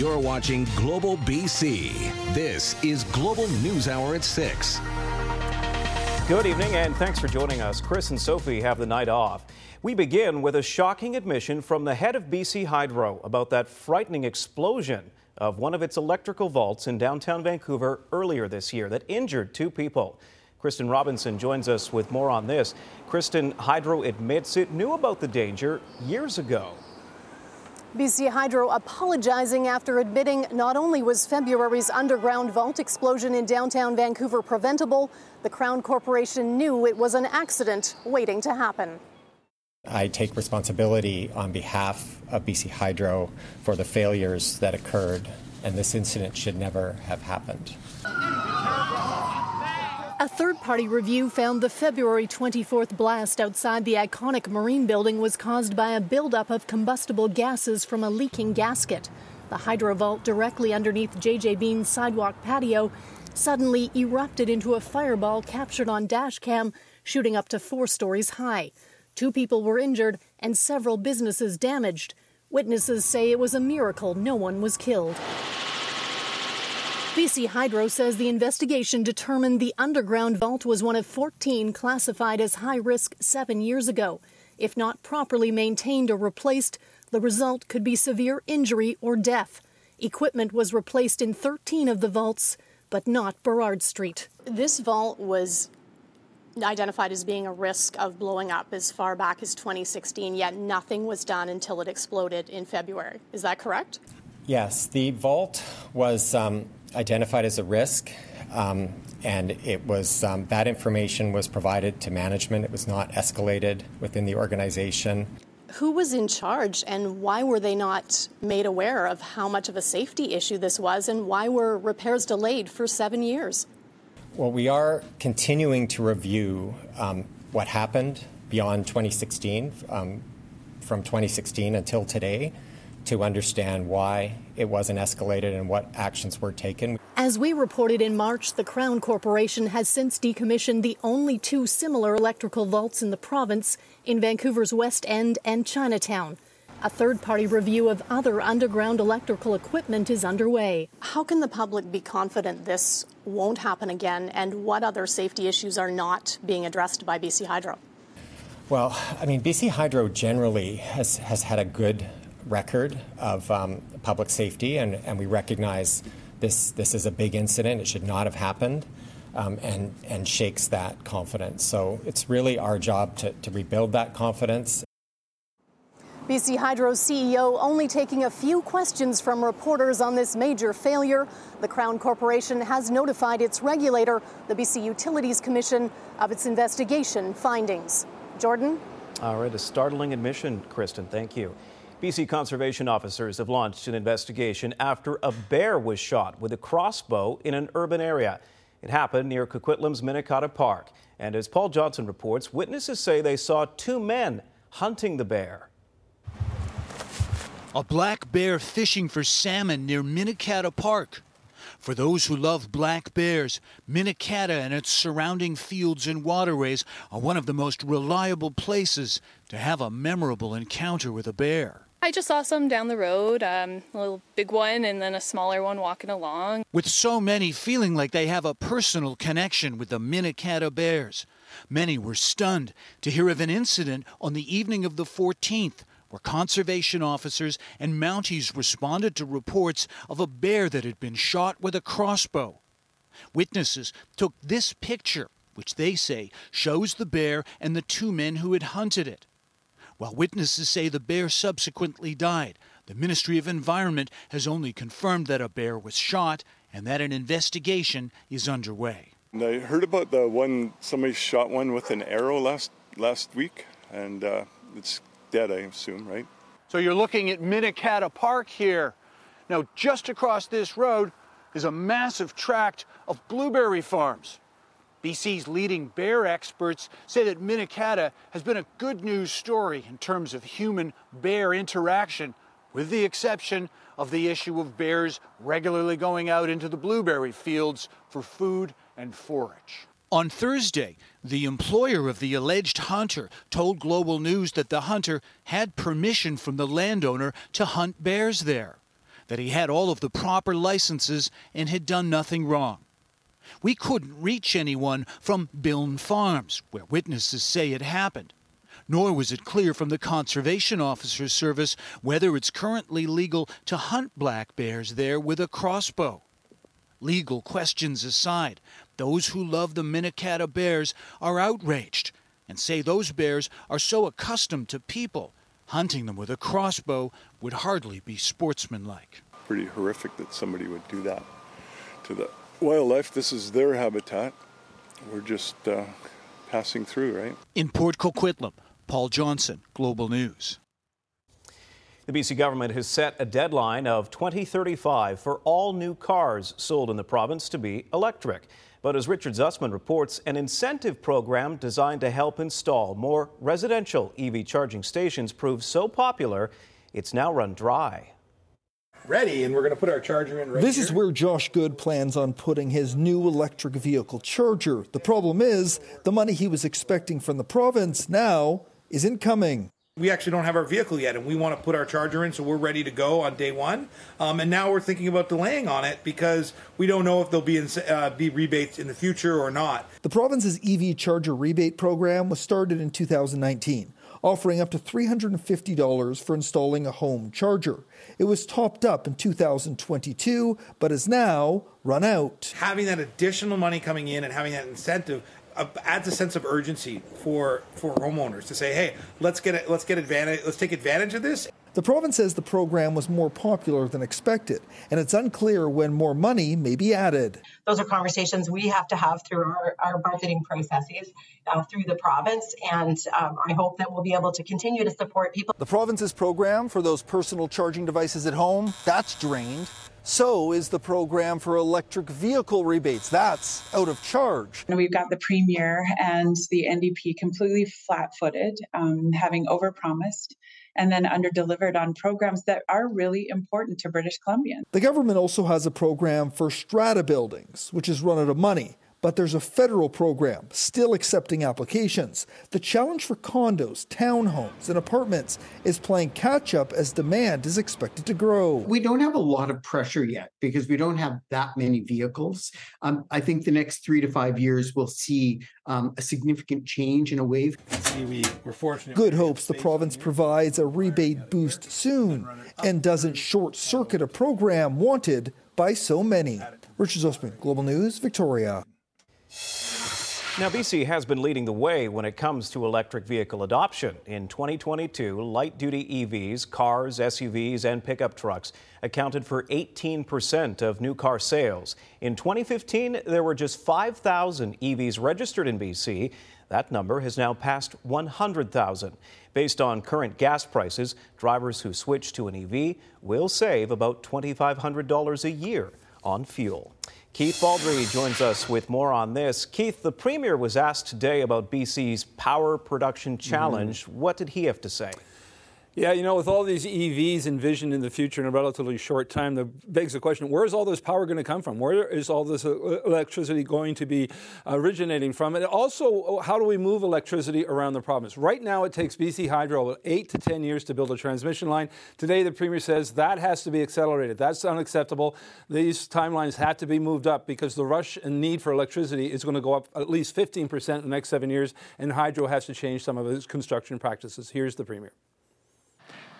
You're watching Global BC. This is Global News Hour at 6. Good evening and thanks for joining us. Chris and Sophie have the night off. We begin with a shocking admission from the head of BC Hydro about that frightening explosion of one of its electrical vaults in downtown Vancouver earlier this year that injured two people. Kristen Robinson joins us with more on this. Kristen, Hydro admits it knew about the danger years ago. BC Hydro apologizing after admitting not only was February's underground vault explosion in downtown Vancouver preventable, the Crown Corporation knew it was an accident waiting to happen. I take responsibility on behalf of BC Hydro for the failures that occurred, and this incident should never have happened. A third party review found the February 24th blast outside the iconic Marine building was caused by a buildup of combustible gases from a leaking gasket. The hydro vault directly underneath JJ Bean's sidewalk patio suddenly erupted into a fireball captured on dashcam, shooting up to four stories high. Two people were injured and several businesses damaged. Witnesses say it was a miracle no one was killed. BC Hydro says the investigation determined the underground vault was one of 14 classified as high risk seven years ago. If not properly maintained or replaced, the result could be severe injury or death. Equipment was replaced in 13 of the vaults, but not Burrard Street. This vault was identified as being a risk of blowing up as far back as 2016, yet nothing was done until it exploded in February. Is that correct? Yes, the vault was um, identified as a risk, um, and it was um, that information was provided to management. It was not escalated within the organization. Who was in charge, and why were they not made aware of how much of a safety issue this was, and why were repairs delayed for seven years? Well, we are continuing to review um, what happened beyond 2016, um, from 2016 until today to understand why it wasn't escalated and what actions were taken. As we reported in March, the Crown Corporation has since decommissioned the only two similar electrical vaults in the province in Vancouver's West End and Chinatown. A third party review of other underground electrical equipment is underway. How can the public be confident this won't happen again, and what other safety issues are not being addressed by BC Hydro? Well, I mean, BC Hydro generally has, has had a good record of um, public safety, and, and we recognize this, this is a big incident. It should not have happened. Um, and, and shakes that confidence. So it's really our job to, to rebuild that confidence. BC Hydro CEO only taking a few questions from reporters on this major failure. The Crown Corporation has notified its regulator, the BC Utilities Commission, of its investigation findings. Jordan? All right, a startling admission, Kristen. Thank you. BC conservation officers have launched an investigation after a bear was shot with a crossbow in an urban area. It happened near Coquitlam's Minnekhada Park. And as Paul Johnson reports, witnesses say they saw two men hunting the bear. A black bear fishing for salmon near Minnekhada Park. For those who love black bears, Minnekhada and its surrounding fields and waterways are one of the most reliable places to have a memorable encounter with a bear. I just saw some down the road, um, a little big one and then a smaller one walking along. With so many feeling like they have a personal connection with the Minnekhada bears, many were stunned to hear of an incident on the evening of the 14th where conservation officers and Mounties responded to reports of a bear that had been shot with a crossbow. Witnesses took this picture, which they say shows the bear and the two men who had hunted it. While witnesses say the bear subsequently died, the Ministry of Environment has only confirmed that a bear was shot and that an investigation is underway. And I heard about the one somebody shot one with an arrow last last week, and uh, it's dead, I assume, right? So you're looking at Minnekhada Park here. Now, just across this road is a massive tract of blueberry farms. BC's leading bear experts say that Minnekhada has been a good news story in terms of human bear interaction, with the exception of the issue of bears regularly going out into the blueberry fields for food and forage. On Thursday, the employer of the alleged hunter told Global News that the hunter had permission from the landowner to hunt bears there, that he had all of the proper licenses and had done nothing wrong. We couldn't reach anyone from Biln Farms, where witnesses say it happened. Nor was it clear from the Conservation Officer's Service whether it's currently legal to hunt black bears there with a crossbow. Legal questions aside, those who love the Minnekhada bears are outraged and say those bears are so accustomed to people, hunting them with a crossbow would hardly be sportsmanlike. Pretty horrific that somebody would do that to the wildlife. This is their habitat. We're just uh, passing through, right? In Port Coquitlam, Paul Johnson, Global News. The BC government has set a deadline of 2035 for all new cars sold in the province to be electric. But as Richard Zussman reports, an incentive program designed to help install more residential EV charging stations proved so popular, it's now run dry. Ready, and we're going to put our charger in right This here. is where Josh Good plans on putting his new electric vehicle charger. The problem is, the money he was expecting from the province now isn't coming we actually don't have our vehicle yet and we want to put our charger in so we're ready to go on day one um, and now we're thinking about delaying on it because we don't know if there'll be, uh, be rebates in the future or not the province's ev charger rebate program was started in 2019 offering up to $350 for installing a home charger. It was topped up in 2022, but is now run out. Having that additional money coming in and having that incentive uh, adds a sense of urgency for for homeowners to say, "Hey, let's get it, let's get advantage, let's take advantage of this." The province says the program was more popular than expected, and it's unclear when more money may be added. Those are conversations we have to have through our, our budgeting processes uh, through the province, and um, I hope that we'll be able to continue to support people. The province's program for those personal charging devices at home, that's drained. So is the program for electric vehicle rebates. That's out of charge. We've got the Premier and the NDP completely flat footed, um, having overpromised and then underdelivered on programs that are really important to British Columbians. The government also has a program for strata buildings, which is run out of money but there's a federal program still accepting applications. The challenge for condos, townhomes, and apartments is playing catch up as demand is expected to grow. We don't have a lot of pressure yet because we don't have that many vehicles. Um, I think the next three to five years we'll see um, a significant change in a wave. We, are fortunate. Good hopes the province provides a rebate boost soon and doesn't short circuit a program wanted by so many. Richard Zussman, Global News, Victoria. Now, BC has been leading the way when it comes to electric vehicle adoption. In 2022, light duty EVs, cars, SUVs, and pickup trucks accounted for 18% of new car sales. In 2015, there were just 5,000 EVs registered in BC. That number has now passed 100,000. Based on current gas prices, drivers who switch to an EV will save about $2,500 a year on fuel. Keith Baldry joins us with more on this. Keith, the Premier was asked today about BC's Power Production Challenge. Mm-hmm. What did he have to say? Yeah, you know, with all these EVs envisioned in the future in a relatively short time, that begs the question: Where is all this power going to come from? Where is all this uh, electricity going to be originating from? And also, how do we move electricity around the province? Right now, it takes BC Hydro eight to ten years to build a transmission line. Today, the premier says that has to be accelerated. That's unacceptable. These timelines have to be moved up because the rush and need for electricity is going to go up at least 15 percent in the next seven years, and Hydro has to change some of its construction practices. Here's the premier.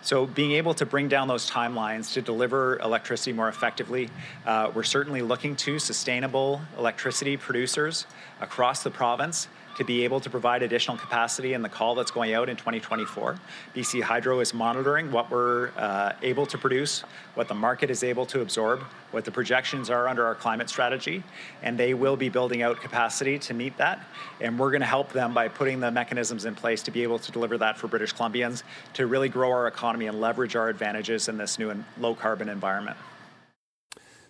So, being able to bring down those timelines to deliver electricity more effectively, uh, we're certainly looking to sustainable electricity producers across the province to be able to provide additional capacity in the call that's going out in 2024. BC Hydro is monitoring what we're uh, able to produce, what the market is able to absorb, what the projections are under our climate strategy, and they will be building out capacity to meet that. And we're going to help them by putting the mechanisms in place to be able to deliver that for British Columbians to really grow our economy and leverage our advantages in this new and low carbon environment.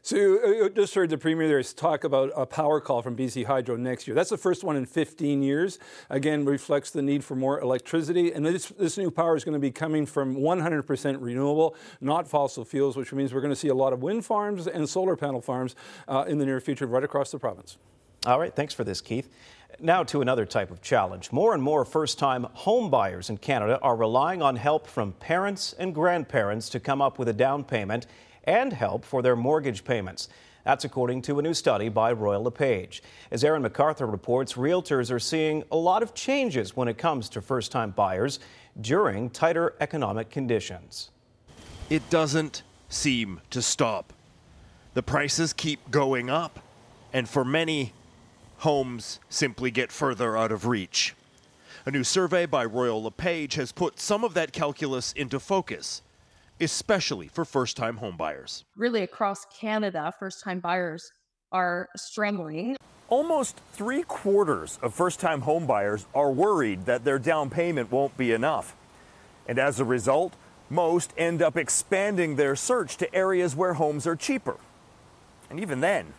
So you just heard the Premier there talk about a power call from BC Hydro next year. That's the first one in 15 years. Again, reflects the need for more electricity. And this, this new power is going to be coming from 100% renewable, not fossil fuels, which means we're going to see a lot of wind farms and solar panel farms uh, in the near future right across the province. All right, thanks for this, Keith. Now to another type of challenge. More and more first time home buyers in Canada are relying on help from parents and grandparents to come up with a down payment and help for their mortgage payments. That's according to a new study by Royal LePage. As Aaron MacArthur reports, realtors are seeing a lot of changes when it comes to first time buyers during tighter economic conditions. It doesn't seem to stop. The prices keep going up, and for many, homes simply get further out of reach. A new survey by Royal LePage has put some of that calculus into focus especially for first time homebuyers. Really, across Canada, first time buyers are struggling. Almost three quarters of first time homebuyers are worried that their down payment won't be enough. And as a result, most end up expanding their search to areas where homes are cheaper. And even then,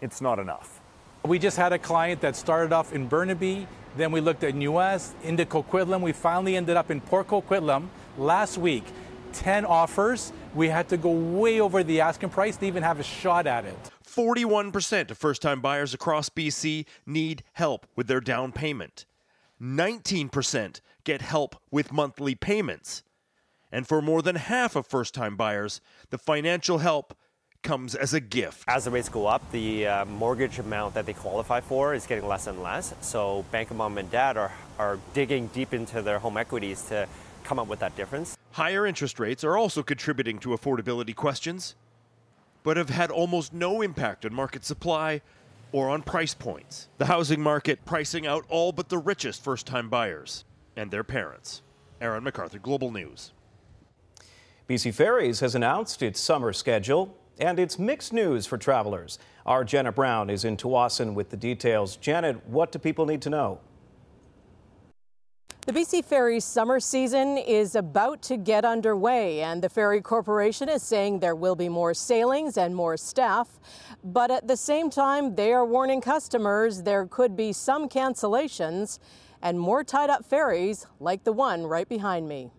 it's not enough. We just had a client that started off in Burnaby, then we looked at New West, into Coquitlam. We finally ended up in Port Coquitlam last week. 10 offers. We had to go way over the asking price to even have a shot at it. 41% of first time buyers across BC need help with their down payment. 19% get help with monthly payments. And for more than half of first time buyers, the financial help comes as a gift. As the rates go up, the uh, mortgage amount that they qualify for is getting less and less. So, bank of mom and dad are, are digging deep into their home equities to come up with that difference. Higher interest rates are also contributing to affordability questions, but have had almost no impact on market supply or on price points. The housing market pricing out all but the richest first time buyers and their parents. Aaron MacArthur, Global News. BC Ferries has announced its summer schedule, and it's mixed news for travelers. Our Janet Brown is in Tsawwassen with the details. Janet, what do people need to know? The BC Ferries summer season is about to get underway, and the Ferry Corporation is saying there will be more sailings and more staff. But at the same time, they are warning customers there could be some cancellations and more tied up ferries like the one right behind me.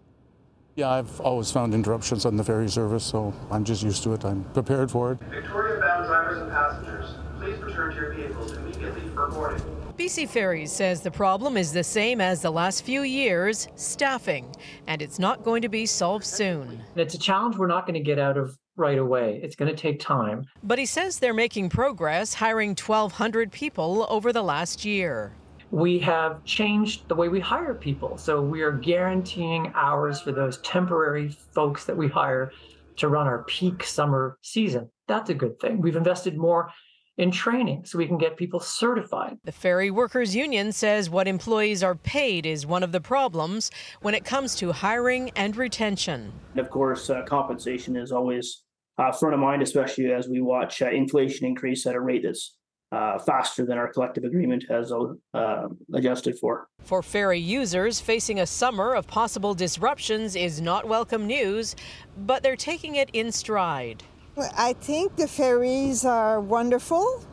Yeah, I've always found interruptions on the ferry service, so I'm just used to it. I'm prepared for it. Victoria bound drivers and passengers, please return to your vehicles immediately for boarding. BC Ferries says the problem is the same as the last few years staffing, and it's not going to be solved soon. It's a challenge we're not going to get out of right away. It's going to take time. But he says they're making progress, hiring 1,200 people over the last year. We have changed the way we hire people. So we are guaranteeing hours for those temporary folks that we hire to run our peak summer season. That's a good thing. We've invested more in training so we can get people certified. The Ferry Workers Union says what employees are paid is one of the problems when it comes to hiring and retention. And of course, uh, compensation is always uh, front of mind, especially as we watch uh, inflation increase at a rate that's uh, faster than our collective agreement has uh, adjusted for. For ferry users, facing a summer of possible disruptions is not welcome news, but they're taking it in stride. I think the ferries are wonderful,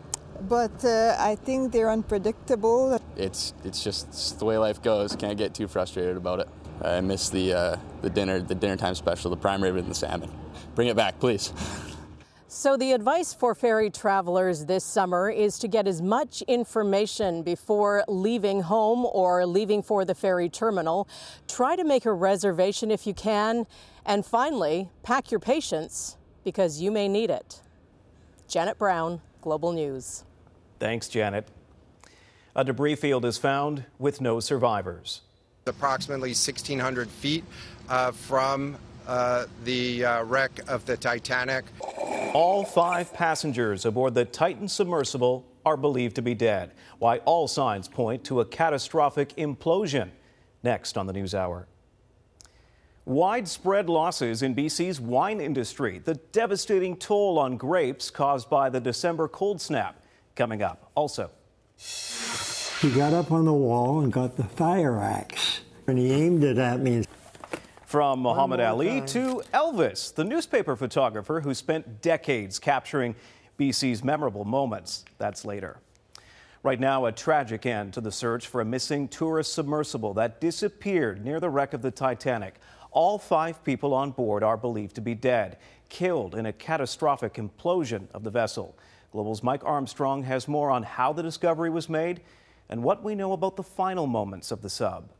but uh, I think they're unpredictable. It's it's just it's the way life goes. Can't get too frustrated about it. I miss the uh, the dinner the dinner time special, the prime rib and the salmon. Bring it back, please. So, the advice for ferry travelers this summer is to get as much information before leaving home or leaving for the ferry terminal. Try to make a reservation if you can. And finally, pack your patience because you may need it. Janet Brown, Global News. Thanks, Janet. A debris field is found with no survivors. Approximately 1,600 feet uh, from uh, the uh, wreck of the Titanic. All five passengers aboard the Titan submersible are believed to be dead, while all signs point to a catastrophic implosion. Next on the News Hour. Widespread losses in BC's wine industry, the devastating toll on grapes caused by the December cold snap. Coming up. Also, he got up on the wall and got the fire axe, and he aimed it at me. From Muhammad Ali time. to Elvis, the newspaper photographer who spent decades capturing BC's memorable moments. That's later. Right now, a tragic end to the search for a missing tourist submersible that disappeared near the wreck of the Titanic. All five people on board are believed to be dead, killed in a catastrophic implosion of the vessel. Global's Mike Armstrong has more on how the discovery was made and what we know about the final moments of the sub.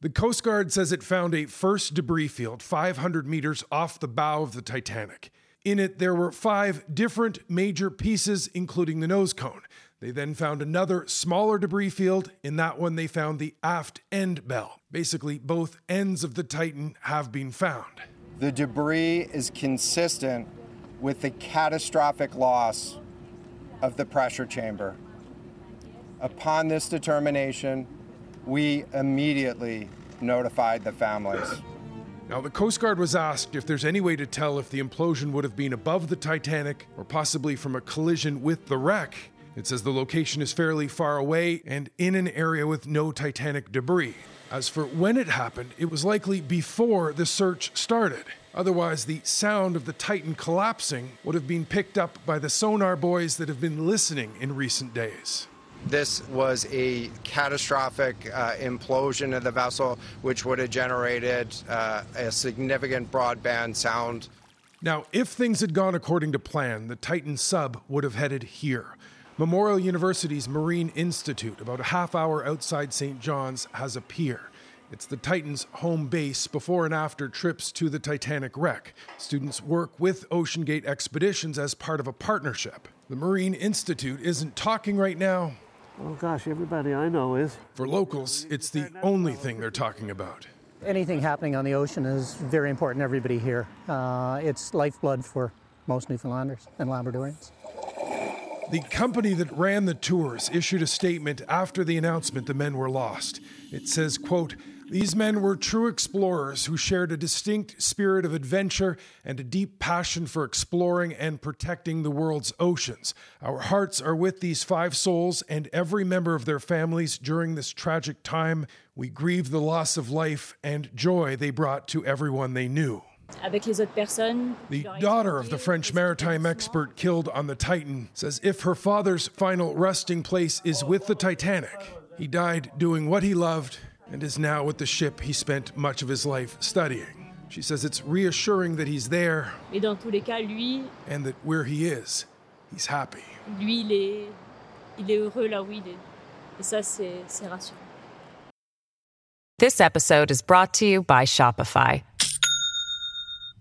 The Coast Guard says it found a first debris field 500 meters off the bow of the Titanic. In it, there were five different major pieces, including the nose cone. They then found another smaller debris field. In that one, they found the aft end bell. Basically, both ends of the Titan have been found. The debris is consistent with the catastrophic loss of the pressure chamber. Upon this determination, we immediately notified the families. Now, the Coast Guard was asked if there's any way to tell if the implosion would have been above the Titanic or possibly from a collision with the wreck. It says the location is fairly far away and in an area with no Titanic debris. As for when it happened, it was likely before the search started. Otherwise, the sound of the Titan collapsing would have been picked up by the sonar buoys that have been listening in recent days. This was a catastrophic uh, implosion of the vessel, which would have generated uh, a significant broadband sound. Now, if things had gone according to plan, the Titan sub would have headed here. Memorial University's Marine Institute, about a half hour outside St. John's, has a pier. It's the Titan's home base before and after trips to the Titanic wreck. Students work with OceanGate Expeditions as part of a partnership. The Marine Institute isn't talking right now. Oh gosh, everybody I know is. For locals, it's the only thing they're talking about. Anything happening on the ocean is very important to everybody here. Uh, it's lifeblood for most Newfoundlanders and Labradorians. The company that ran the tours issued a statement after the announcement the men were lost. It says, quote, these men were true explorers who shared a distinct spirit of adventure and a deep passion for exploring and protecting the world's oceans. Our hearts are with these five souls and every member of their families during this tragic time. We grieve the loss of life and joy they brought to everyone they knew. The daughter of the French maritime expert killed on the Titan says if her father's final resting place is with the Titanic, he died doing what he loved and is now with the ship he spent much of his life studying. She says it's reassuring that he's there and that where he is, he's happy. Lui, il est, il est heureux là où il est. Et ça, c'est rassurant. This episode is brought to you by Shopify.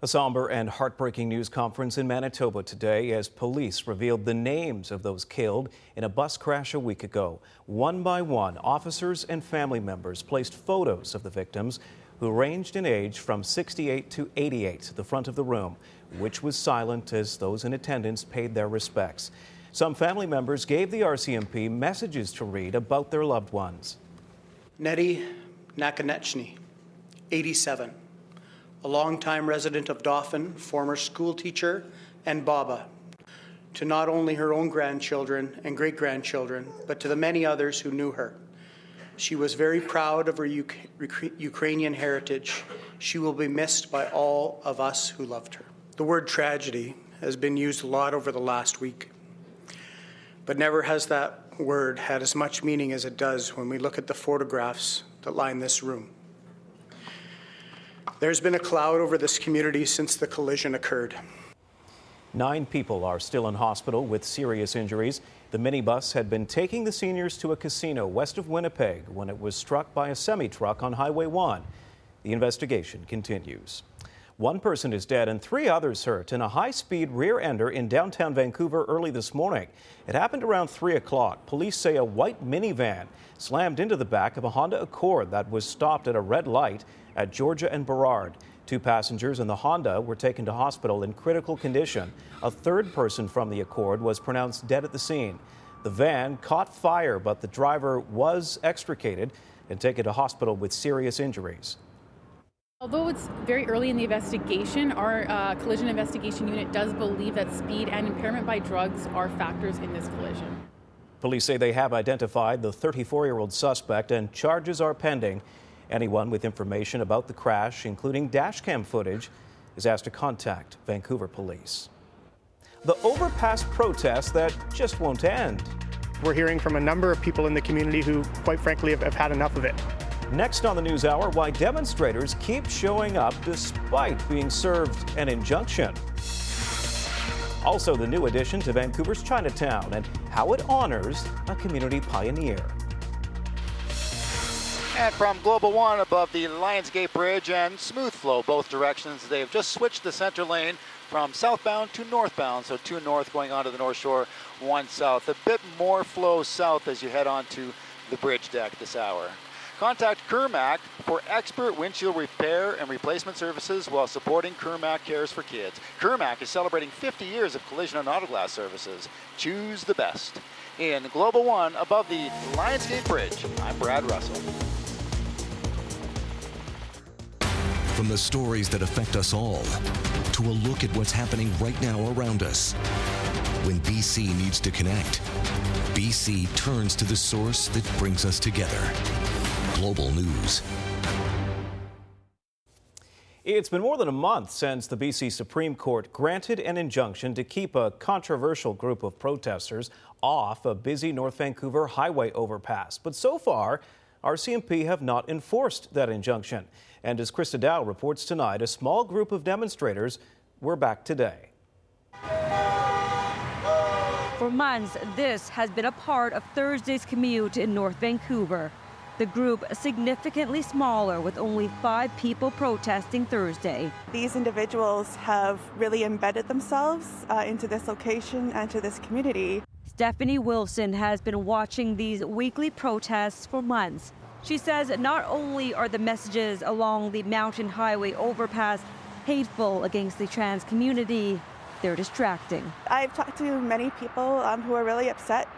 A somber and heartbreaking news conference in Manitoba today as police revealed the names of those killed in a bus crash a week ago. One by one, officers and family members placed photos of the victims who ranged in age from 68 to 88 at the front of the room, which was silent as those in attendance paid their respects. Some family members gave the RCMP messages to read about their loved ones. Nettie Nakanechny, 87 a longtime resident of Dauphin, former school teacher, and Baba, to not only her own grandchildren and great grandchildren, but to the many others who knew her. She was very proud of her Ukrainian heritage. She will be missed by all of us who loved her. The word tragedy has been used a lot over the last week, but never has that word had as much meaning as it does when we look at the photographs that line this room. There's been a cloud over this community since the collision occurred. Nine people are still in hospital with serious injuries. The minibus had been taking the seniors to a casino west of Winnipeg when it was struck by a semi truck on Highway 1. The investigation continues. One person is dead and three others hurt in a high speed rear ender in downtown Vancouver early this morning. It happened around 3 o'clock. Police say a white minivan slammed into the back of a Honda Accord that was stopped at a red light at Georgia and Burrard. Two passengers in the Honda were taken to hospital in critical condition. A third person from the Accord was pronounced dead at the scene. The van caught fire, but the driver was extricated and taken to hospital with serious injuries. Although it's very early in the investigation, our uh, collision investigation unit does believe that speed and impairment by drugs are factors in this collision. Police say they have identified the 34 year old suspect and charges are pending. Anyone with information about the crash, including dashcam footage, is asked to contact Vancouver police. The overpass protest that just won't end. We're hearing from a number of people in the community who, quite frankly, have, have had enough of it. Next on the News Hour, why demonstrators keep showing up despite being served an injunction. Also, the new addition to Vancouver's Chinatown and how it honors a community pioneer. And from Global One above the Lionsgate Bridge and smooth flow both directions, they've just switched the center lane from southbound to northbound. So two north going onto the North Shore, one south. A bit more flow south as you head onto the bridge deck this hour. Contact Kermac for expert windshield repair and replacement services while supporting Kermac Cares for Kids. Kermac is celebrating 50 years of collision and auto glass services. Choose the best. In Global One above the Lionsgate Bridge, I'm Brad Russell. From the stories that affect us all to a look at what's happening right now around us. When BC needs to connect, BC turns to the source that brings us together. Global News. It's been more than a month since the BC Supreme Court granted an injunction to keep a controversial group of protesters off a busy North Vancouver highway overpass. But so far, RCMP have not enforced that injunction. And as Krista Dow reports tonight, a small group of demonstrators were back today. For months, this has been a part of Thursday's commute in North Vancouver. The group significantly smaller with only five people protesting Thursday. These individuals have really embedded themselves uh, into this location and to this community. Stephanie Wilson has been watching these weekly protests for months. She says not only are the messages along the mountain highway overpass hateful against the trans community, they're distracting. I've talked to many people um, who are really upset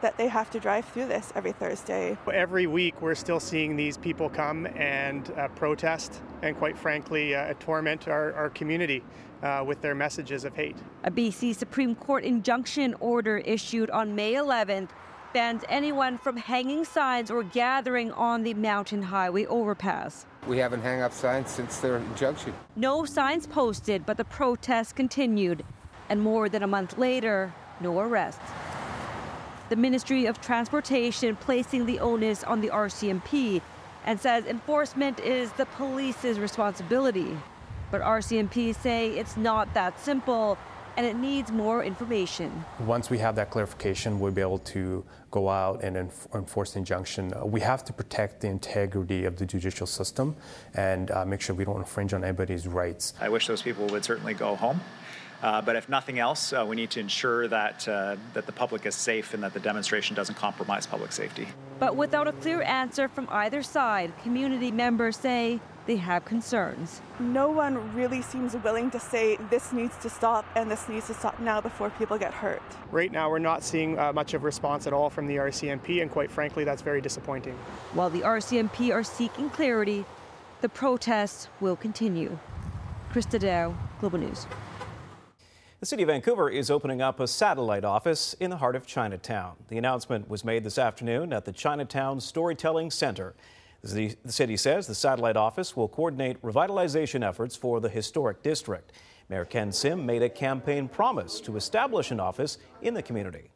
that they have to drive through this every Thursday. Every week, we're still seeing these people come and uh, protest and, quite frankly, uh, torment our, our community uh, with their messages of hate. A BC Supreme Court injunction order issued on May 11th bans anyone from hanging signs or gathering on the mountain highway overpass. We haven't hung up signs since their injunction. No signs posted, but the protests continued. And more than a month later, no arrests the Ministry of Transportation placing the onus on the RCMP and says enforcement is the police's responsibility. But RCMP say it's not that simple and it needs more information. Once we have that clarification, we'll be able to go out and enf- enforce the injunction. Uh, we have to protect the integrity of the judicial system and uh, make sure we don't infringe on anybody's rights. I wish those people would certainly go home. Uh, but if nothing else, uh, we need to ensure that, uh, that the public is safe and that the demonstration doesn't compromise public safety. But without a clear answer from either side, community members say they have concerns. No one really seems willing to say this needs to stop and this needs to stop now before people get hurt. Right now, we're not seeing uh, much of a response at all from the RCMP, and quite frankly, that's very disappointing. While the RCMP are seeking clarity, the protests will continue. Krista Dow, Global News. The City of Vancouver is opening up a satellite office in the heart of Chinatown. The announcement was made this afternoon at the Chinatown Storytelling Center. The city says the satellite office will coordinate revitalization efforts for the historic district. Mayor Ken Sim made a campaign promise to establish an office in the community.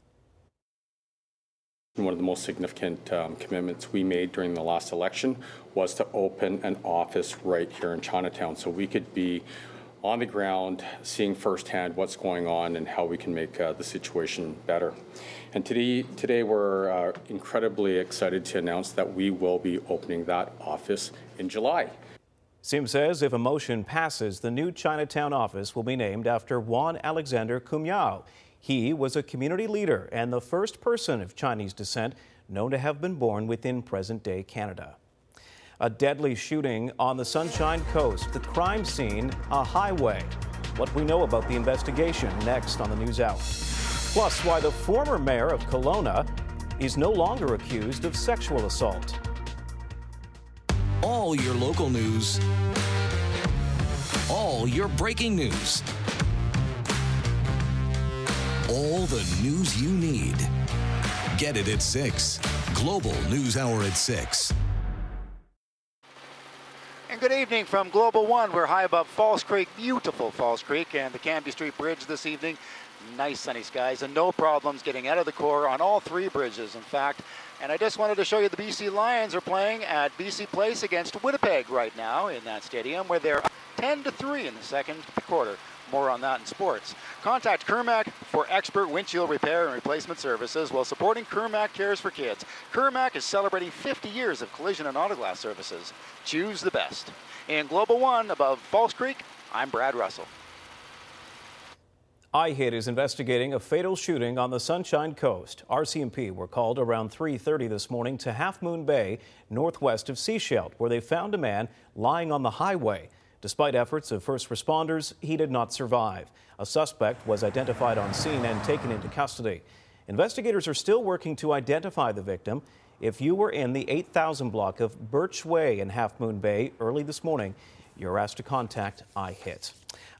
One of the most significant um, commitments we made during the last election was to open an office right here in Chinatown so we could be on the ground, seeing firsthand what's going on and how we can make uh, the situation better. And today, today we're uh, incredibly excited to announce that we will be opening that office in July. Sim says if a motion passes, the new Chinatown office will be named after Won Alexander Cumyow. He was a community leader and the first person of Chinese descent known to have been born within present day Canada. A deadly shooting on the Sunshine Coast, the crime scene, a highway. What we know about the investigation next on the News Hour. Plus, why the former mayor of Kelowna is no longer accused of sexual assault. All your local news, all your breaking news, all the news you need. Get it at 6. Global News Hour at 6. And good evening from Global One. We're high above False Creek, beautiful False Creek, and the Cambie Street Bridge this evening. Nice sunny skies and no problems getting out of the core on all three bridges, in fact. And I just wanted to show you the BC Lions are playing at BC Place against Winnipeg right now in that stadium, where they're 10 to 3 in the second quarter. More on that in sports. Contact Kermac for expert windshield repair and replacement services while supporting Kermac Cares for Kids. Kermac is celebrating 50 years of collision and auto glass services. Choose the best. In Global One above False Creek, I'm Brad Russell. IHIT is investigating a fatal shooting on the Sunshine Coast. RCMP were called around 3:30 this morning to Half Moon Bay, northwest of Sechelt, where they found a man lying on the highway. Despite efforts of first responders, he did not survive. A suspect was identified on scene and taken into custody. Investigators are still working to identify the victim. If you were in the 8000 block of Birch Way in Half Moon Bay early this morning, you're asked to contact IHIT.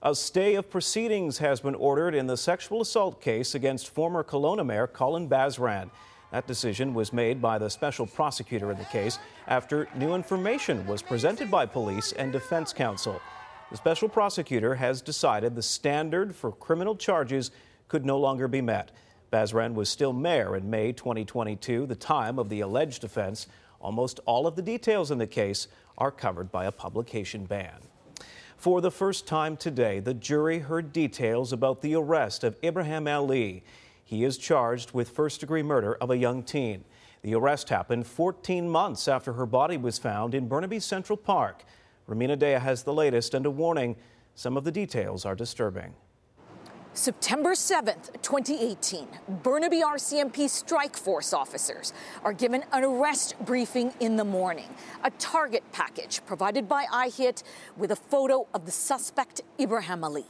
A stay of proceedings has been ordered in the sexual assault case against former Kelowna Mayor Colin Basran. That decision was made by the special prosecutor in the case after new information was presented by police and defense counsel. The special prosecutor has decided the standard for criminal charges could no longer be met. Basran was still mayor in May 2022, the time of the alleged offense. Almost all of the details in the case are covered by a publication ban. For the first time today, the jury heard details about the arrest of Ibrahim Ali. He is charged with first degree murder of a young teen. The arrest happened 14 months after her body was found in Burnaby Central Park. Rumina Daya has the latest and a warning some of the details are disturbing. September 7th, 2018, Burnaby RCMP strike force officers are given an arrest briefing in the morning. A target package provided by IHIT with a photo of the suspect, Ibrahim Ali.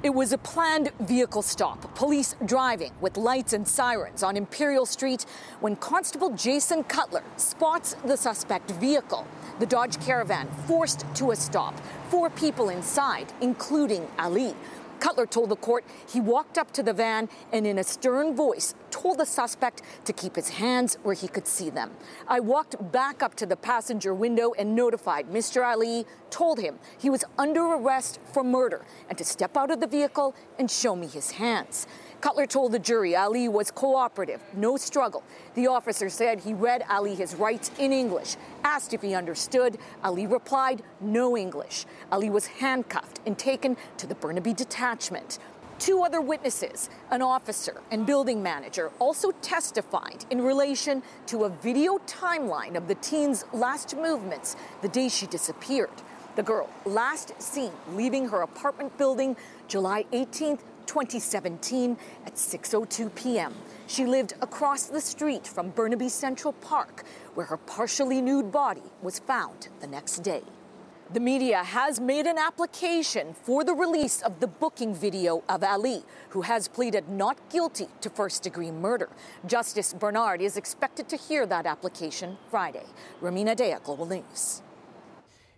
It was a planned vehicle stop, police driving with lights and sirens on Imperial Street when Constable Jason Cutler spots the suspect vehicle. The Dodge Caravan forced to a stop. Four people inside, including Ali. Cutler told the court he walked up to the van and, in a stern voice, told the suspect to keep his hands where he could see them. I walked back up to the passenger window and notified Mr. Ali, told him he was under arrest for murder and to step out of the vehicle and show me his hands. Cutler told the jury Ali was cooperative, no struggle. The officer said he read Ali his rights in English. Asked if he understood, Ali replied, no English. Ali was handcuffed and taken to the Burnaby detachment. Two other witnesses, an officer and building manager, also testified in relation to a video timeline of the teen's last movements the day she disappeared. The girl last seen leaving her apartment building July 18th, 2017 at 6:02 p.m. She lived across the street from Burnaby Central Park, where her partially nude body was found the next day. The media has made an application for the release of the booking video of Ali, who has pleaded not guilty to first degree murder. Justice Bernard is expected to hear that application Friday. Rumina Daya, Global News.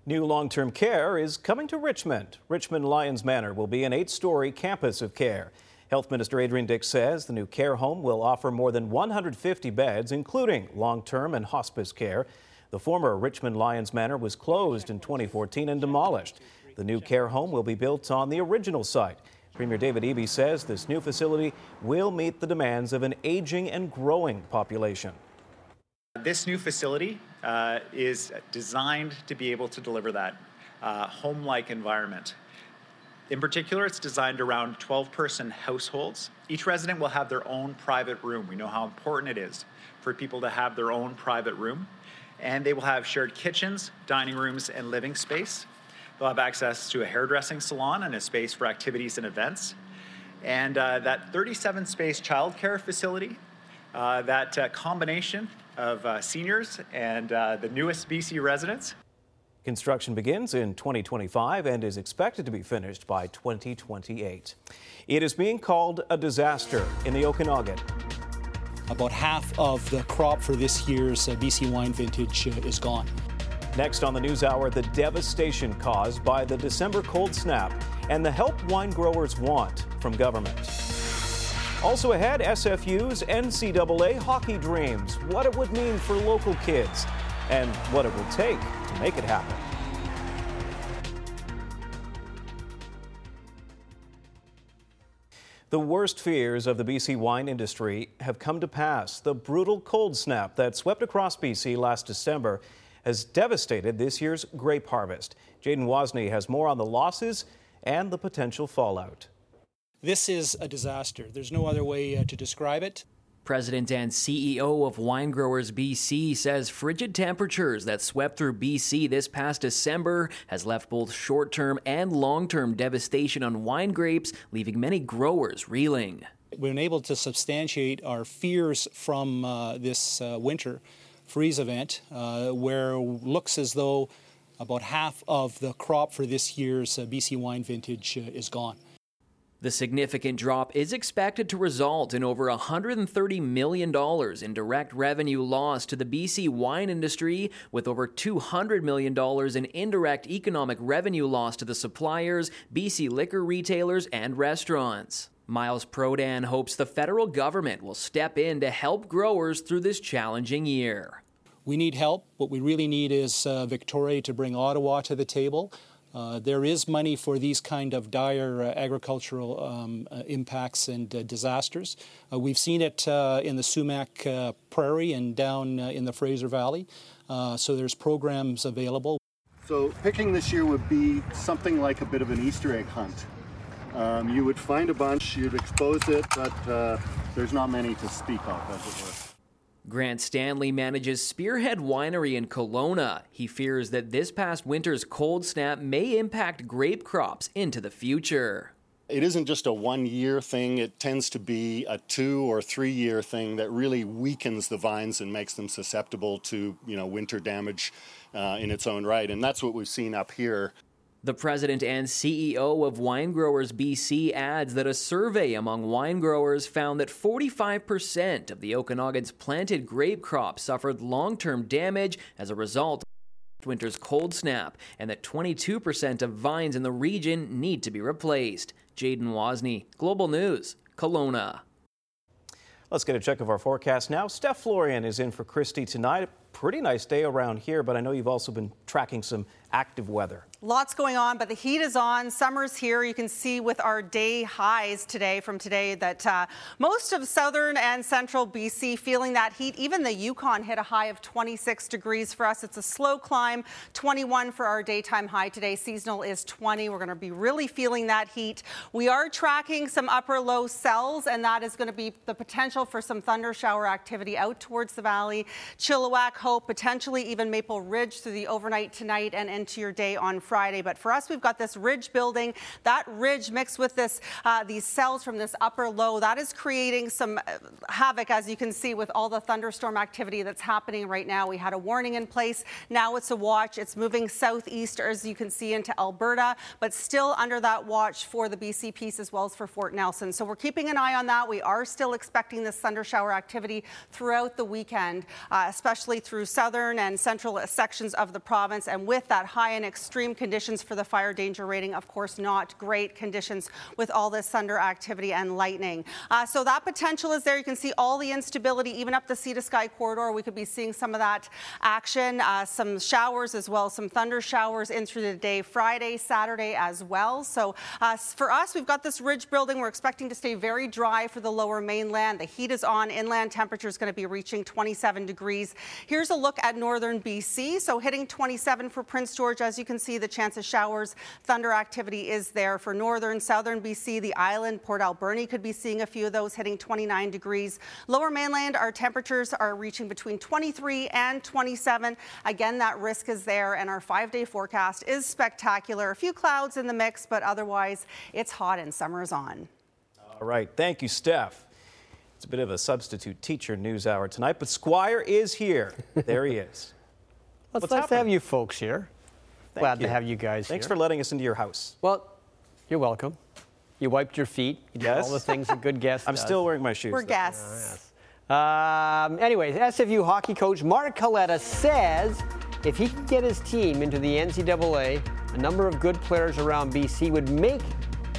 New long term care is coming to Richmond. Richmond Lions Manor will be an eight story campus of care. Health Minister Adrian Dix says the new care home will offer more than 150 beds, including long term and hospice care. The former Richmond Lions Manor was closed in 2014 and demolished. The new care home will be built on the original site. Premier David Eby says this new facility will meet the demands of an aging and growing population. This new facility uh, is designed to be able to deliver that uh, home like environment. In particular, it's designed around 12 person households. Each resident will have their own private room. We know how important it is for people to have their own private room. And they will have shared kitchens, dining rooms, and living space. They'll have access to a hairdressing salon and a space for activities and events. And uh, that 37 space childcare facility, uh, that uh, combination of uh, seniors and uh, the newest BC residents. Construction begins in 2025 and is expected to be finished by 2028. It is being called a disaster in the Okanagan. About half of the crop for this year's uh, BC wine vintage uh, is gone. Next on the News Hour, the devastation caused by the December cold snap and the help wine growers want from government. Also ahead, SFU's NCAA hockey dreams, what it would mean for local kids, and what it will take to make it happen. The worst fears of the BC wine industry have come to pass. The brutal cold snap that swept across BC last December has devastated this year's grape harvest. Jaden Wozni has more on the losses and the potential fallout. This is a disaster. There's no other way uh, to describe it. President and CEO of Wine Growers BC says frigid temperatures that swept through BC this past December has left both short term and long term devastation on wine grapes, leaving many growers reeling. We've been able to substantiate our fears from uh, this uh, winter freeze event, uh, where looks as though about half of the crop for this year's uh, BC wine vintage uh, is gone. The significant drop is expected to result in over $130 million in direct revenue loss to the BC wine industry, with over $200 million in indirect economic revenue loss to the suppliers, BC liquor retailers, and restaurants. Miles Prodan hopes the federal government will step in to help growers through this challenging year. We need help. What we really need is uh, Victoria to bring Ottawa to the table. Uh, there is money for these kind of dire uh, agricultural um, uh, impacts and uh, disasters. Uh, we've seen it in the Sumas Prairie and down in the Fraser Valley. so there's programs available. So picking this year would be something like a bit of an Easter egg hunt. Um, you would find a bunch, you'd expose it, but there's not many to speak of, as it were. Grant Stanley manages Spearhead Winery in Kelowna. He fears that this past winter's cold snap may impact grape crops into the future. It isn't just a one year thing, it tends to be a two or three year thing that really weakens the vines and makes them susceptible to you know, winter damage uh, in its own right. And that's what we've seen up here. The president and CEO of Wine Growers BC adds that a survey among wine growers found that 45% of the Okanagan's planted grape crop suffered long term damage as a result of winter's cold snap, and that 22% of vines in the region need to be replaced. Jaden Wozni, Global News, Kelowna. Let's get a check of our forecast now. Steph Florian is in for Christy tonight. Pretty nice day around here, but I know you've also been tracking some active weather. Lots going on, but the heat is on. Summer's here. You can see with our day highs today from today that uh, most of southern and central BC feeling that heat. Even the Yukon hit a high of 26 degrees for us. It's a slow climb. 21 for our daytime high today. Seasonal is 20. We're going to be really feeling that heat. We are tracking some upper low cells, and that is going to be the potential for some thunder shower activity out towards the valley. Chilliwack, Hope, potentially even Maple Ridge through the overnight tonight and into your day on Friday. But for us, we've got this ridge building. That ridge mixed with this uh, these cells from this upper low that is creating some uh, havoc, as you can see, with all the thunderstorm activity that's happening right now. We had a warning in place. Now it's a watch. It's moving southeast, as you can see, into Alberta, but still under that watch for the BC piece as well as for Fort Nelson. So we're keeping an eye on that. We are still expecting this thunder shower activity throughout the weekend, uh, especially through southern and central sections of the province. And with that high and extreme conditions for the fire danger rating. Of course, not great conditions with all this thunder activity and lightning. Uh, so that potential is there. You can see all the instability, even up the sea to sky corridor. We could be seeing some of that action, uh, some showers as well, some thunder showers in through the day, Friday, Saturday as well. So uh, for us, we've got this ridge building. We're expecting to stay very dry for the lower mainland. The heat is on. Inland temperature is going to be reaching 27 degrees. Here's a look at northern BC. So hitting 27 for Prince George. As you can see, the chance of showers, thunder activity is there for northern, southern BC, the island, Port Alberni could be seeing a few of those hitting 29 degrees. Lower mainland, our temperatures are reaching between 23 and 27. Again, that risk is there, and our five day forecast is spectacular. A few clouds in the mix, but otherwise, it's hot and summer is on. All right. Thank you, Steph. It's a bit of a substitute teacher news hour tonight, but Squire is here. There he is. Well, What's it's nice to have you folks here. Thank Glad you. to have you guys Thanks here. for letting us into your house. Well, you're welcome. You wiped your feet. You did Yes. all the things a good guest I'm does. still wearing my shoes. We're though. guests. Um, anyways, SFU hockey coach Mark Coletta says if he can get his team into the NCAA, a number of good players around BC would make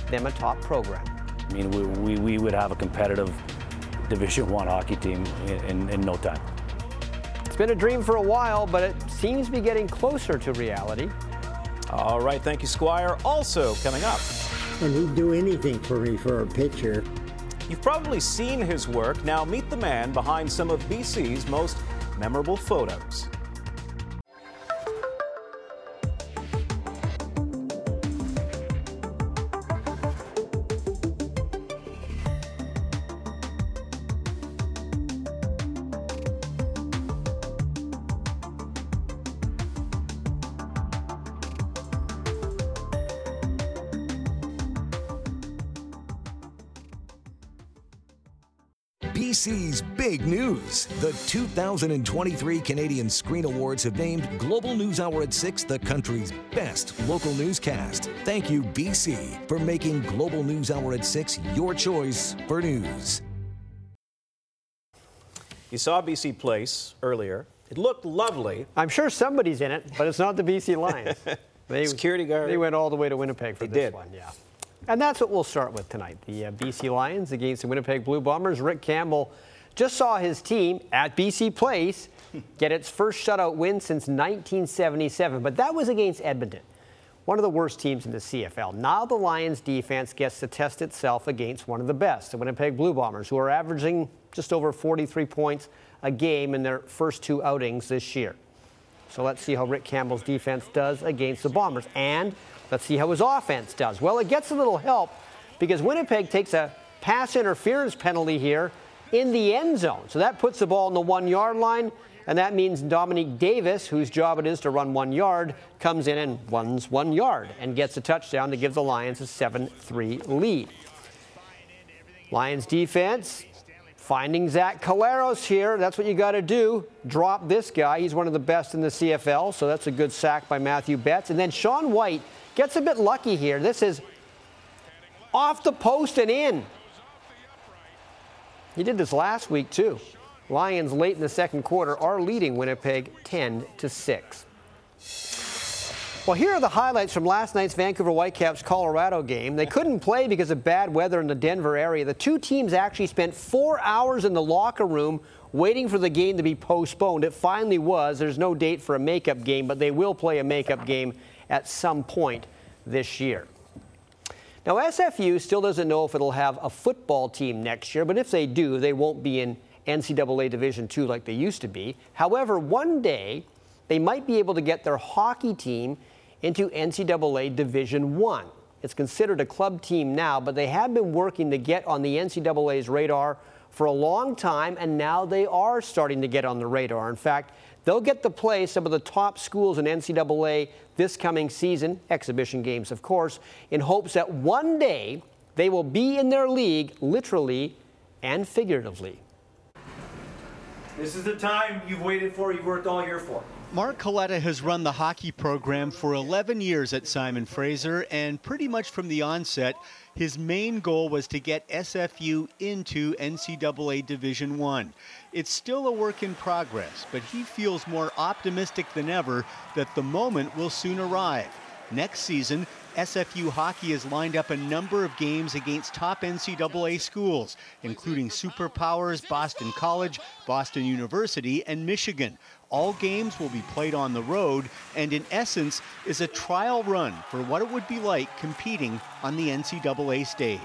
them a top program. I mean, we, we, we would have a competitive Division One hockey team in, in, in no time. It's been a dream for a while, but it seems to be getting closer to reality. All right, thank you, Squire. Also coming up. And he'd do anything for me for a picture. You've probably seen his work. Now meet the man behind some of BC's most memorable photos. Big news. The 2023 Canadian Screen Awards have named Global News Hour at 6 the country's best local newscast. Thank you, BC, for making Global News Hour at 6 your choice for news. You saw BC Place earlier. It looked lovely. I'm sure somebody's in it, but it's not the BC Lions. They, Security guard. They went all the way to Winnipeg for They this did. one, yeah. And that's what we'll start with tonight. The uh, BC Lions against the Winnipeg Blue Bombers. Rick Campbell just saw his team at BC Place get its first shutout win since 1977, but that was against Edmonton, one of the worst teams in the CFL. Now the Lions defense gets to test itself against one of the best, the Winnipeg Blue Bombers, who are averaging just over 43 points a game in their first two outings this year. So let's see how Rick Campbell's defense does against the Bombers. And let's see how his offense does. Well, it gets a little help because Winnipeg takes a pass interference penalty here in the end zone. So that puts the ball on the one yard line. And that means Dominique Davis, whose job it is to run one yard, comes in and runs one yard and gets a touchdown to give the Lions a 7 3 lead. Lions defense finding Zach Collaros here. That's what you got to do. Drop this guy. He's one of the best in the CFL, so that's a good sack by Mathieu Betts. And then Sean Whyte gets a bit lucky here. This is off the post and in. He did this last week too. Lions late in the second quarter are leading Winnipeg 10 to 6. Well, here are the highlights from last night's Vancouver Whitecaps Colorado game. They couldn't play because of bad weather in the Denver area. The two teams actually spent four hours in the locker room waiting for the game to be postponed. It finally was. There's no date for a makeup game, but they will play a makeup game at some point this year. Now, SFU still doesn't know if it'll have a football team next year, but if they do, they won't be in NCAA Division II like they used to be. However, one day they might be able to get their hockey team into NCAA Division One. It's considered a club team now, but they have been working to get on the NCAA's radar for a long time, and now they are starting to get on the radar. In fact, they'll get to play some of the top schools in NCAA this coming season, exhibition games, of course, in hopes that one day they will be in their league, literally and figuratively. This is the time you've waited for, you've worked all year for. Mark Coletta has run the hockey program for 11 years at Simon Fraser, and pretty much from the onset, his main goal was to get SFU into NCAA Division One. It's still a work in progress, but he feels more optimistic than ever that the moment will soon arrive. Next season, SFU hockey has lined up a number of games against top NCAA schools, including Superpowers, Boston College, Boston University, and Michigan. All games will be played on the road and, in essence, is a trial run for what it would be like competing on the NCAA stage.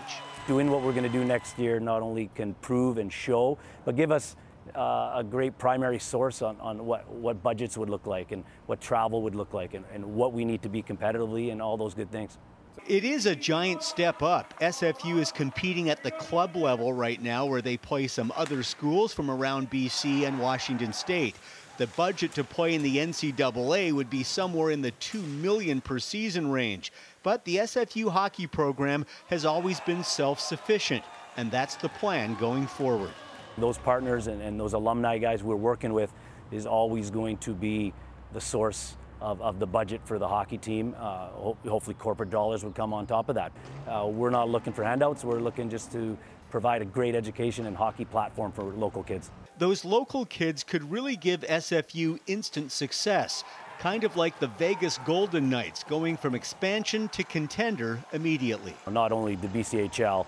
Doing what we're going to do next year not only can prove and show, but give us uh, a great primary source on, on what, what budgets would look like and what travel would look like and, and what we need to be competitively and all those good things. It is a giant step up. SFU is competing at the club level right now, where they play some other schools from around BC and Washington State. The budget to play in the NCAA would be somewhere in the 2 million per season range. But the SFU hockey program has always been self-sufficient, and that's the plan going forward. Those partners and, and those alumni guys we're working with is always going to be the source of, of, the budget for the hockey team. Uh, ho- hopefully, corporate dollars would come on top of that. Uh, we're not looking for handouts. We're looking just to provide a great education and hockey platform for local kids. Those local kids could really give SFU instant success, kind of like the Vegas Golden Knights, going from expansion to contender immediately. Not only the BCHL,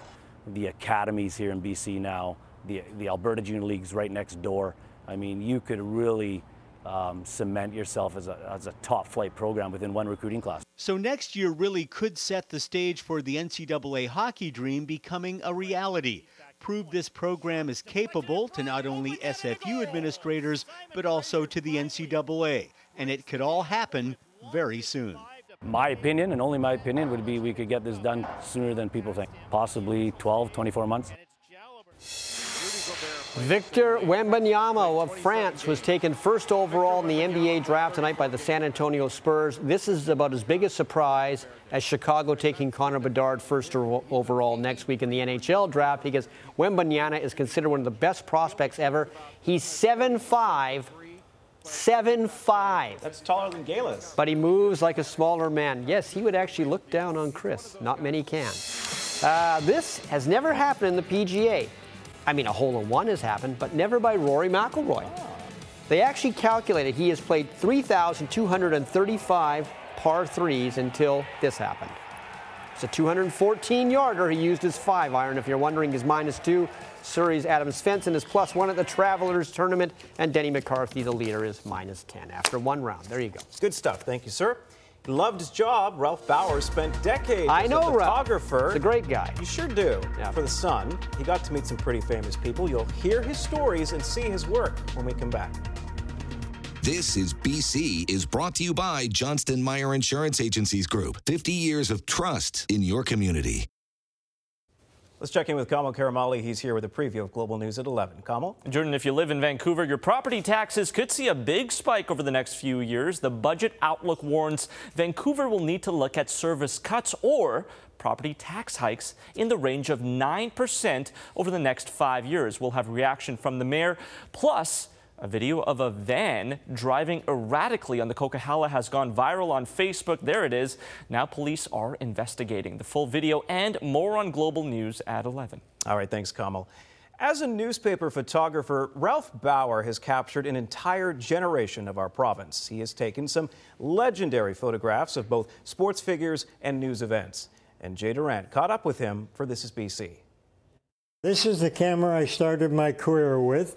the academies here in BC now, the, the Alberta Junior League's right next door. I mean, you could really um, cement yourself as a, as a top flight program within one recruiting class. So next year really could set the stage for the NCAA hockey dream becoming a reality. Prove this program is capable to not only SFU administrators, but also to the NCAA. And it could all happen very soon. My opinion, and only my opinion, would be we could get this done sooner than people think. Possibly 12, 24 months. Victor Wembanyama of France was taken first overall in the NBA draft tonight by the San Antonio Spurs. This is about as big a surprise as Chicago taking Connor Bedard first overall next week in the NHL draft because Wembanyama is considered one of the best prospects ever. He's 7'5", 7'5". That's taller than Gailus. But he moves like a smaller man. Yes, he would actually look down on Chris. Not many can. Uh, this has never happened in the PGA. I mean, a hole in one has happened, but never by Rory McIlroy. They actually calculated he has played 3,235 par threes until this happened. It's a 214 yarder. He used his five iron. If you're wondering, his minus two. Surrey's Adam Svensson is plus one at the Travelers tournament, and Denny McCarthy, the leader, is minus 10 after one round. There you go. Good stuff. Thank you, sir. He loved his job. Ralph Bower spent decades I know as a photographer. Ralph. He's a great guy. You sure do. Yeah. For the Sun, he got to meet some pretty famous people. You'll hear his stories and see his work when we come back. This is BC is brought to you by Johnston Meyer Insurance Agencies Group. 50 years of trust in your community. Let's check in with Kamil Karamali. He's here with a preview of Global News at 11. Kamil? Jordan, if you live in Vancouver, your property taxes could see a big spike over the next few years. The Budget Outlook warns Vancouver will need to look at service cuts or property tax hikes in the range of 9% over the next five years. We'll have reaction from the mayor. Plus, a video of a van driving erratically on the Coquihalla has gone viral on Facebook. There it is. Now police are investigating. The full video and more on Global News at 11. All right, thanks, Kamil. As a newspaper photographer, Ralph Bower has captured an entire generation of our province. He has taken some legendary photographs of both sports figures and news events. And Jay Durant caught up with him for This is BC. This is the camera I started my career with.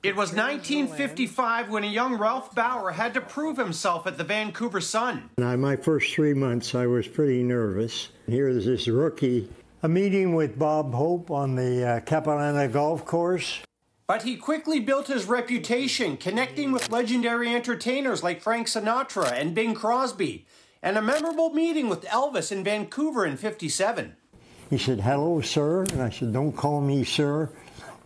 It was 1955 when a young Ralph Bower had to prove himself at the Vancouver Sun. Now, my first three months, I was pretty nervous. Here's this rookie. A meeting with Bob Hope on the uh, Capilano Golf Course. But he quickly built his reputation, connecting with legendary entertainers like Frank Sinatra and Bing Crosby, and a memorable meeting with Elvis in Vancouver in 57. He said, Hello, sir. And I said, Don't call me sir.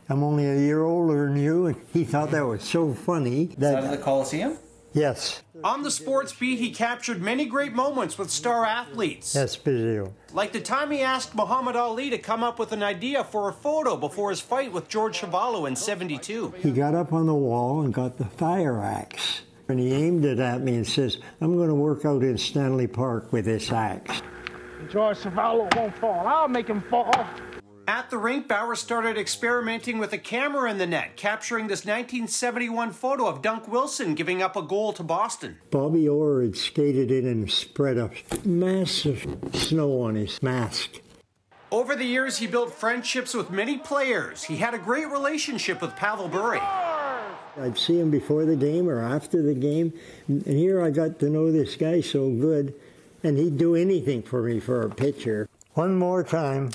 I'm only a year older than you. And he thought that was so funny. That, Is that the Coliseum? Yes. On the sports beat, he captured many great moments with star athletes. That's video. Like the time he asked Muhammad Ali to come up with an idea for a photo before his fight with George Chuvalo in 72. He got up on the wall and got the fire axe. And he aimed it at me and says, I'm going to work out in Stanley Park with this axe. George Chuvalo won't fall. I'll make him fall. At the rink, Bower started experimenting with a camera in the net, capturing this 1971 photo of Dunc Wilson giving up a goal to Boston. Bobby Orr had skated in and spread a massive snow on his mask. Over the years, he built friendships with many players. He had a great relationship with Pavel Bure. I'd see him before the game or after the game, and here I got to know this guy so good, and he'd do anything for me for a picture. One more time.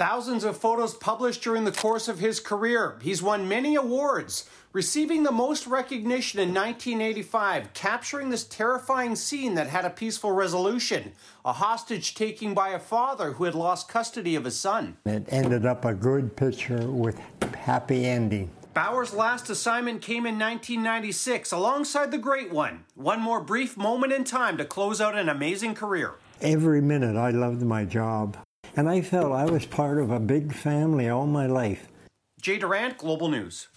Thousands of photos published during the course of his career. He's won many awards, receiving the most recognition in 1985, capturing this terrifying scene that had a peaceful resolution a hostage taking by a father who had lost custody of his son. It ended up a good picture with happy ending. Bower's last assignment came in 1996 alongside the great one. One more brief moment in time to close out an amazing career. Every minute I loved my job. And I felt I was part of a big family all my life. Jay Durant, Global News.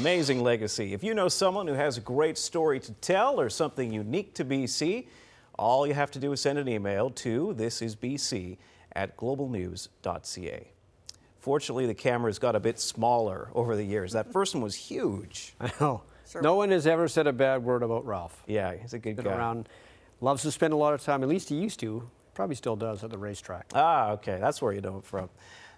Amazing legacy. If you know someone who has a great story to tell or something unique to BC, all you have to do is send an email to thisisbc at globalnews.ca. Fortunately, the cameras got a bit smaller over the years. That first one was huge. I know. No one has ever said a bad word about Ralph. Yeah, he's a good Been guy. around, loves to spend a lot of time. At least he used to. Probably still does at the racetrack. Ah, okay. That's where you know it from.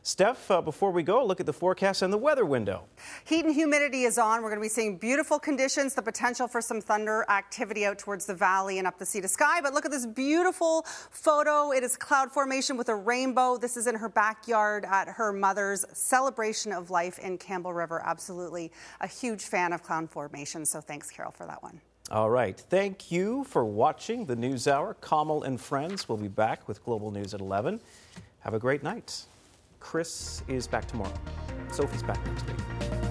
Steph, uh, before we go, look at the forecast and the weather window. Heat and humidity is on. We're going to be seeing beautiful conditions, the potential for some thunder activity out towards the valley and up the sea to sky. But look at this beautiful photo. It is cloud formation with a rainbow. This is in her backyard at her mother's celebration of life in Campbell River. Absolutely a huge fan of cloud formation. So thanks, Carol, for that one. All right. Thank you for watching the News Hour. Kamil and friends will be back with Global News at 11. Have a great night. Chris is back tomorrow. Sophie's back next week.